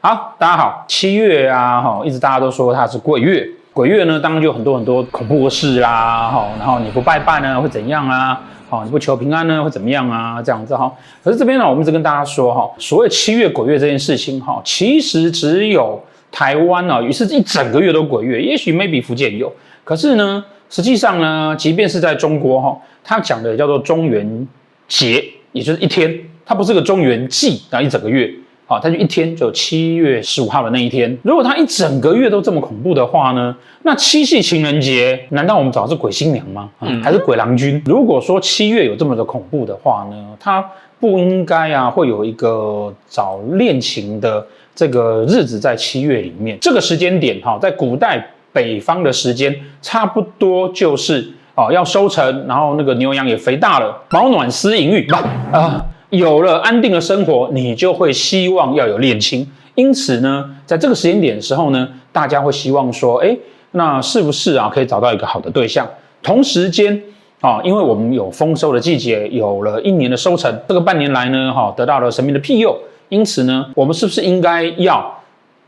好，大家好，七月啊，哈，一直大家都说它是鬼月，鬼月呢，当然就很多很多恐怖的事啦，哈，然后你不拜拜呢会怎样啊？好，你不求平安呢会怎么样啊？这样子哈。可是这边呢，我们一直跟大家说哈，所谓七月鬼月这件事情哈，其实只有台湾啊，于是一整个月都鬼月，也许 maybe 福建有，可是呢，实际上呢，即便是在中国哈，它讲的叫做中元节，也就是一天，它不是个中元祭啊，一整个月。好，它就一天，就七月十五号的那一天。如果它一整个月都这么恐怖的话呢？那七夕情人节，难道我们找的是鬼新娘吗？嗯，还是鬼郎君？如果说七月有这么的恐怖的话呢，它不应该啊，会有一个找恋情的这个日子在七月里面。这个时间点哈，在古代北方的时间，差不多就是哦要收成，然后那个牛羊也肥大了，饱暖思淫欲，啊。有了安定的生活，你就会希望要有恋情。因此呢，在这个时间点的时候呢，大家会希望说，哎，那是不是啊，可以找到一个好的对象？同时间啊，因为我们有丰收的季节，有了一年的收成，这个半年来呢，哈，得到了神明的庇佑。因此呢，我们是不是应该要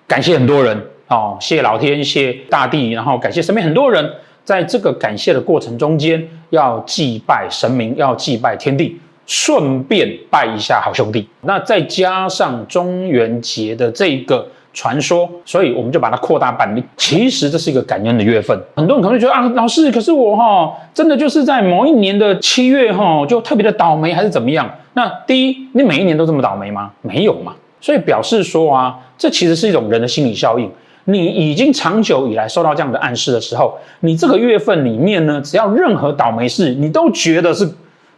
感谢很多人？哦，谢老天，谢大地，然后感谢身边很多人，在这个感谢的过程中间，要祭拜神明，要祭拜天地。顺便拜一下好兄弟，那再加上中元节的这个传说，所以我们就把它扩大版。其实这是一个感恩的月份，很多人可能会觉得啊，老师，可是我哈，真的就是在某一年的七月哈，就特别的倒霉，还是怎么样？那第一，你每一年都这么倒霉吗？没有嘛。所以表示说啊，这其实是一种人的心理效应。你已经长久以来受到这样的暗示的时候，你这个月份里面呢，只要任何倒霉事，你都觉得是。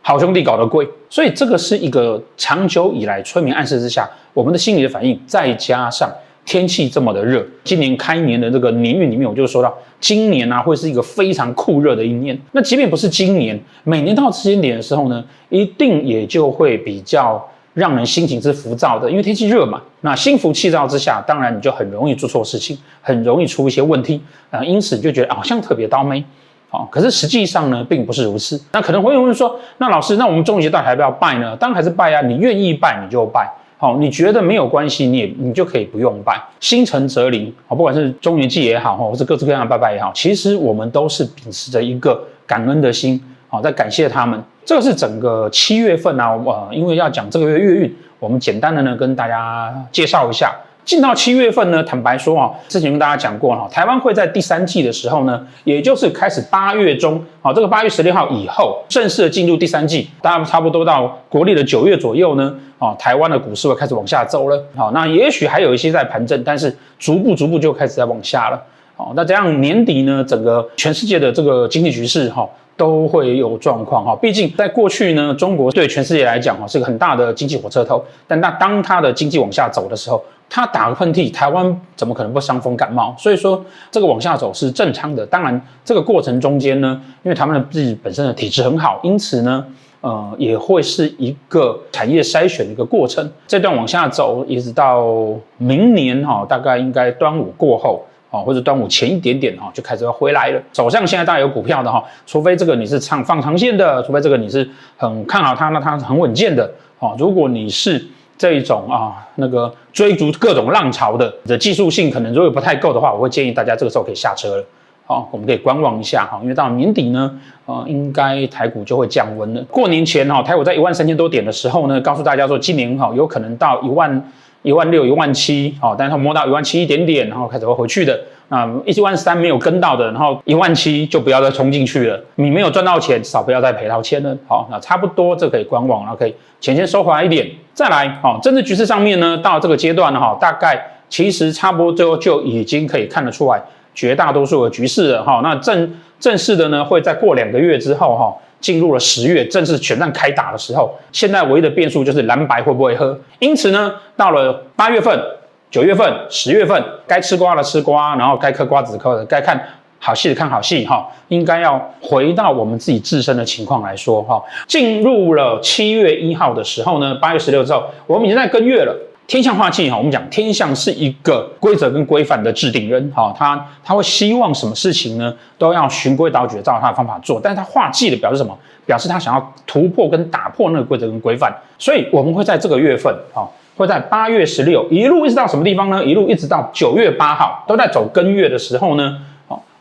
好兄弟搞得贵，所以这个是一个长久以来催眠暗示之下，我们的心理的反应，再加上天气这么的热，今年开年的这个年运里面，我就说到，今年啊会是一个非常酷热的一年。那即便不是今年，每年到时间点的时候呢，一定也就会比较让人心情是浮躁的，因为天气热嘛。那心浮气躁之下，当然你就很容易做错事情，很容易出一些问题啊，因此你就觉得好像特别倒霉。好，可是实际上呢，并不是如此。那可能会有人说，那老师，那我们中元节到底要不要拜呢？当然还是拜啊，你愿意拜你就拜。好，你觉得没有关系，你也你就可以不用拜。心诚则灵。好，不管是中元祭也好，或是各式各样的拜拜也好，其实我们都是秉持着一个感恩的心，好，在感谢他们。这个是整个七月份啊，呃，因为要讲这个月月运，我们简单的呢跟大家介绍一下。进到七月份呢，坦白说啊，之前跟大家讲过哈，台湾会在第三季的时候呢，也就是开始八月中，好，这个八月十六号以后正式的进入第三季，大概差不多到国历的九月左右呢，啊，台湾的股市会开始往下走了，好，那也许还有一些在盘整，但是逐步逐步就开始在往下了，好，那这样年底呢，整个全世界的这个经济局势哈。都会有状况哈，毕竟在过去呢，中国对全世界来讲哈是个很大的经济火车头，但那当它的经济往下走的时候，他打个喷嚏，台湾怎么可能不伤风感冒？所以说这个往下走是正常的。当然这个过程中间呢，因为他们的自己本身的体质很好，因此呢，呃，也会是一个产业筛选的一个过程。这段往下走一直到明年哈，大概应该端午过后。哦，或者端午前一点点哈，就开始要回来了。手上现在大家有股票的哈，除非这个你是唱放长线的，除非这个你是很看好它，那它是很稳健的。哦，如果你是这一种啊，那个追逐各种浪潮的，的技术性可能如果不太够的话，我会建议大家这个时候可以下车了。好，我们可以观望一下哈，因为到年底呢，呃，应该台股就会降温了。过年前哈，台股在一万三千多点的时候呢，告诉大家说今年哈有可能到一万。一万六、一万七，好，但是它摸到一万七一点点，然后开始会回去的。那，一万三没有跟到的，然后一万七就不要再冲进去了。你没有赚到钱，至少不要再赔到钱了。好，那差不多这可以观望，然后可以钱先收回来一点，再来。好，政治局势上面呢，到这个阶段呢，哈，大概其实差不多最后就已经可以看得出来绝大多数的局势了。哈，那正正式的呢，会在过两个月之后，哈。进入了十月，正式选战开打的时候，现在唯一的变数就是蓝白会不会喝。因此呢，到了八月份、九月份、十月份，该吃瓜的吃瓜，然后该嗑瓜子嗑的，该看好戏的看好戏，哈，应该要回到我们自己自身的情况来说，哈。进入了七月一号的时候呢，八月十六之后，我们已经在跟月了。天象化忌哈，我们讲天象是一个规则跟规范的制定人哈，他他会希望什么事情呢，都要循规蹈矩，照他的方法做。但是他化忌的表示什么？表示他想要突破跟打破那个规则跟规范。所以我们会在这个月份哈，会在八月十六一路一直到什么地方呢？一路一直到九月八号，都在走庚月的时候呢，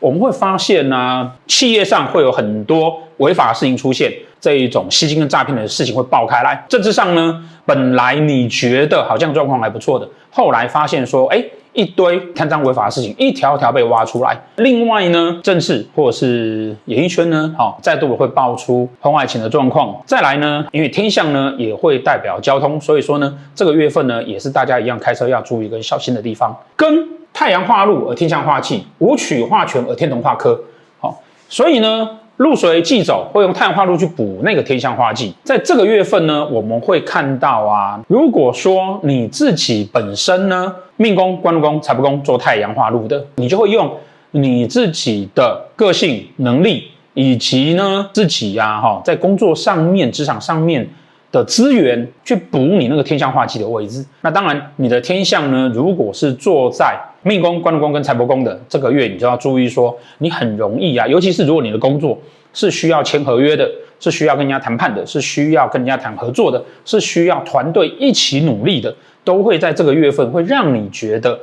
我们会发现呢、企业上会有很多违法的事情出现，这一种吸金跟诈骗的事情会爆开来。政治上呢，本来你觉得好像状况还不错的，后来发现说，哎。一堆贪赃违法的事情，一条条被挖出来。另外呢，政治或是演艺圈呢，好、再度会爆出婚外情的状况。再来呢，因为天象呢也会代表交通，所以说呢，这个月份呢也是大家一样开车要注意跟小心的地方。跟太阳化禄而天象化气，武曲化权而天同化科。好、所以呢。入水忌走，会用太阳化禄去补那个天象化忌。在这个月份呢，我们会看到啊，如果说你自己本身呢，命宫、官禄宫、财帛宫做太阳化禄的，你就会用你自己的个性、能力，以及呢自己呀、哈，在工作上面、职场上面的资源去补你那个天象化忌的位置。那当然，你的天象呢，如果是坐在命宫、官禄宫跟财帛宫的这个月，你就要注意说，你很容易啊，尤其是如果你的工作是需要签合约的，是需要跟人家谈判的，是需要跟人家谈合作的，是需要团队一起努力的，都会在这个月份会让你觉得，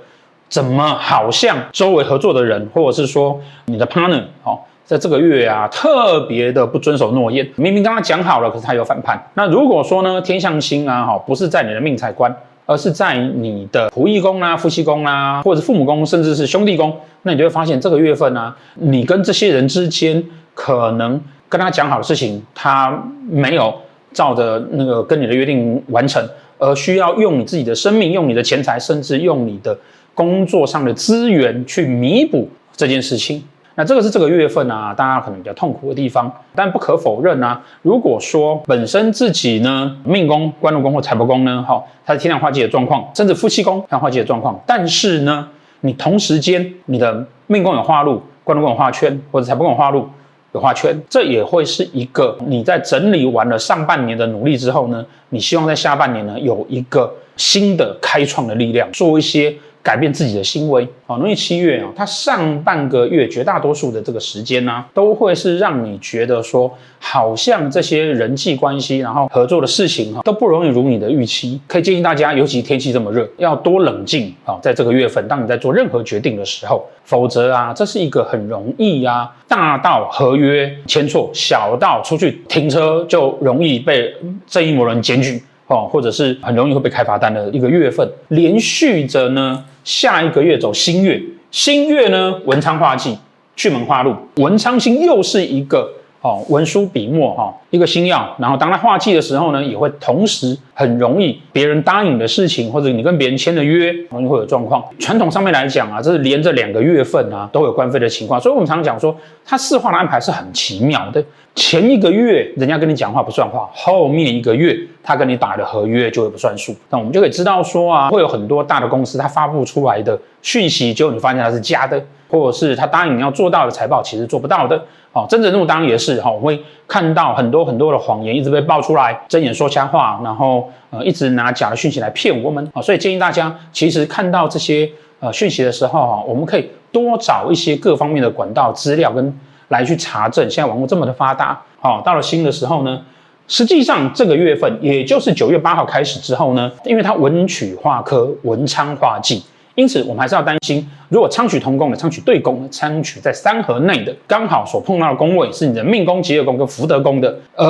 怎么好像周围合作的人，或者是说你的 partner，哦，在这个月啊，特别的不遵守诺言，明明刚刚讲好了，可是他有反叛。那如果说呢，天相星啊，哈，不是在你的命财官。而是在你的仆役宫啊、夫妻宫啊，或者父母宫，甚至是兄弟宫，那你就会发现这个月份呢、啊，你跟这些人之间可能跟他讲好的事情，他没有照着那个跟你的约定完成，而需要用你自己的生命、用你的钱财，甚至用你的工作上的资源去弥补这件事情。那这个是这个月份啊，大家可能比较痛苦的地方。但不可否认啊，如果说本身自己呢，命宫、官禄宫或财帛宫呢，哈，它是天梁化忌的状况，甚至夫妻宫天梁化忌的状况，但是呢，你同时间你的命宫有化禄，官禄宫有化圈，或者财帛宫有化禄有化圈，这也会是一个你在整理完了上半年的努力之后呢，你希望在下半年呢有一个新的开创的力量，做一些。改变自己的行为啊，农历七月啊，它上半个月绝大多数的这个时间呢、都会是让你觉得说，好像这些人际关系，然后合作的事情哈，都不容易如你的预期。可以建议大家，尤其天气这么热，要多冷静啊，在这个月份，当你在做任何决定的时候，否则啊，这是一个很容易啊，大到合约签错，小到出去停车就容易被正义魔人检举。哦，或者是很容易会被开罚单的一个月份，连续着呢，下一个月走新月，新月呢文昌化忌，巨门化禄，文昌星又是一个。哦，文书笔墨哈，一个星耀，然后当它化忌的时候呢，也会同时很容易别人答应你的事情，或者你跟别人签的约，容易会有状况。传统上面来讲啊，这是连着两个月份啊都有官非的情况，所以我们常常讲说，他四化的安排是很奇妙的。前一个月人家跟你讲话不算话，后面一个月他跟你打的合约就会不算数。那我们就可以知道说啊，会有很多大的公司他发布出来的讯息，结果你发现它是假的，或者是他答应你要做到的财报，其实做不到的。哦，真正任务当也是哈，我会看到很多很多的谎言一直被爆出来，睁眼说瞎话，然后呃一直拿假的讯息来骗我们啊，所以建议大家其实看到这些呃讯息的时候哈，我们可以多找一些各方面的管道资料跟来去查证。现在网络这么的发达，好，到了新的时候呢，实际上这个月份也就是九月八号开始之后呢，因为它文曲化科，文昌化忌。因此，我们还是要担心，如果昌曲同宫的、昌曲对宫的、昌曲在三合内的，刚好所碰到的宫位是你的命宫、疾厄宫跟福德宫的，而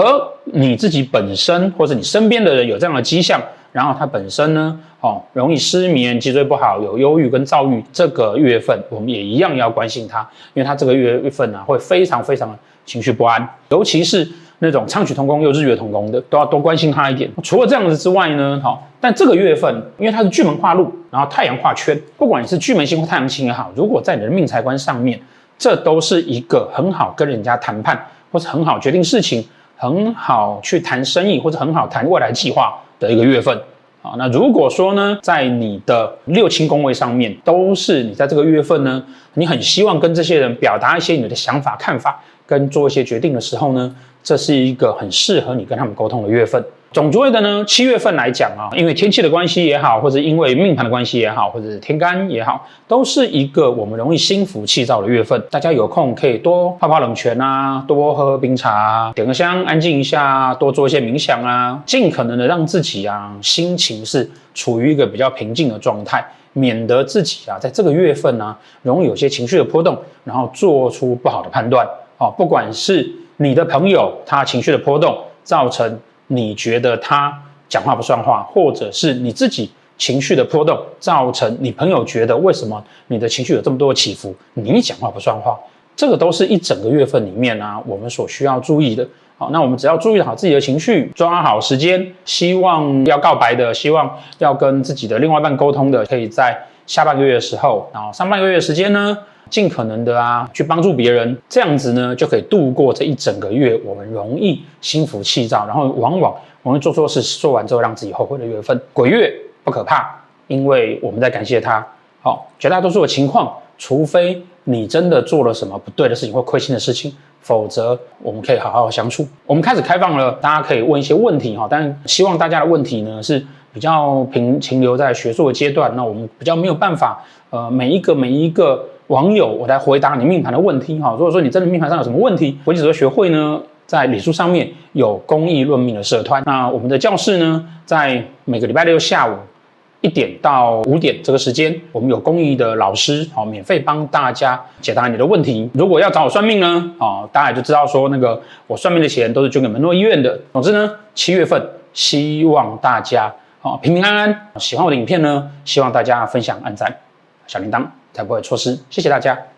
你自己本身或者你身边的人有这样的迹象，然后他本身呢，哦，容易失眠、脊椎不好、有忧郁跟躁郁，这个月份我们也一样要关心他，因为他这个月月份呢、啊，会非常非常情绪不安，尤其是。那种昌曲同工又日月同工的，都要多关心他一点。除了这样子之外呢，好，但这个月份，因为它是巨门化禄，然后太阳化圈，不管你是巨门星或太阳星也好，如果在你的命财官上面，这都是一个很好跟人家谈判，或是很好决定事情，很好去谈生意，或者很好谈未来计划的一个月份。那如果说呢，在你的六亲宫位上面，都是你在这个月份呢，你很希望跟这些人表达一些你的想法、看法，跟做一些决定的时候呢，这是一个很适合你跟他们沟通的月份。总之的呢，七月份来讲啊，因为天气的关系也好，或者因为命盘的关系也好，或者是天干也好，都是一个我们容易心浮气躁的月份。大家有空可以多泡泡冷泉啊，多喝喝冰茶，点个香，安静一下，多做一些冥想啊，尽可能的让自己啊心情是处于一个比较平静的状态，免得自己啊在这个月份呢、容易有些情绪的波动，然后做出不好的判断。哦，不管是你的朋友他情绪的波动造成你觉得他讲话不算话，或者是你自己情绪的波动造成你朋友觉得为什么你的情绪有这么多起伏，你讲话不算话，这个都是一整个月份里面啊我们所需要注意的。好，那我们只要注意好自己的情绪，抓好时间，希望要告白的，希望要跟自己的另外一半沟通的，可以在下半个月的时候，然后上半个月的时间呢，尽可能的啊，去帮助别人，这样子呢，就可以度过这一整个月我们容易心浮气躁，然后往往我们做错事，做完之后让自己后悔的月份。鬼月不可怕，因为我们在感谢他。好，绝大多数的情况，除非你真的做了什么不对的事情或亏心的事情，否则我们可以好好相处。我们开始开放了，大家可以问一些问题哈，但希望大家的问题呢是比较停停留在学术的阶段，那我们比较没有办法，呃，每一个每一个。网友，我来回答你命盘的问题哈。如果说你真的命盘上有什么问题，国际紫微学会呢，在礼数上面有公益论命的社团。那我们的教室呢，在每个礼拜六下午一点到五点这个时间，我们有公益的老师，好，免费帮大家解答你的问题。如果要找我算命呢，啊，大家也就知道说那个我算命的钱都是捐给门诺医院的。总之呢，七月份希望大家啊平平安安。喜欢我的影片呢，希望大家分享、按赞、小铃铛。才不会错失，谢谢大家。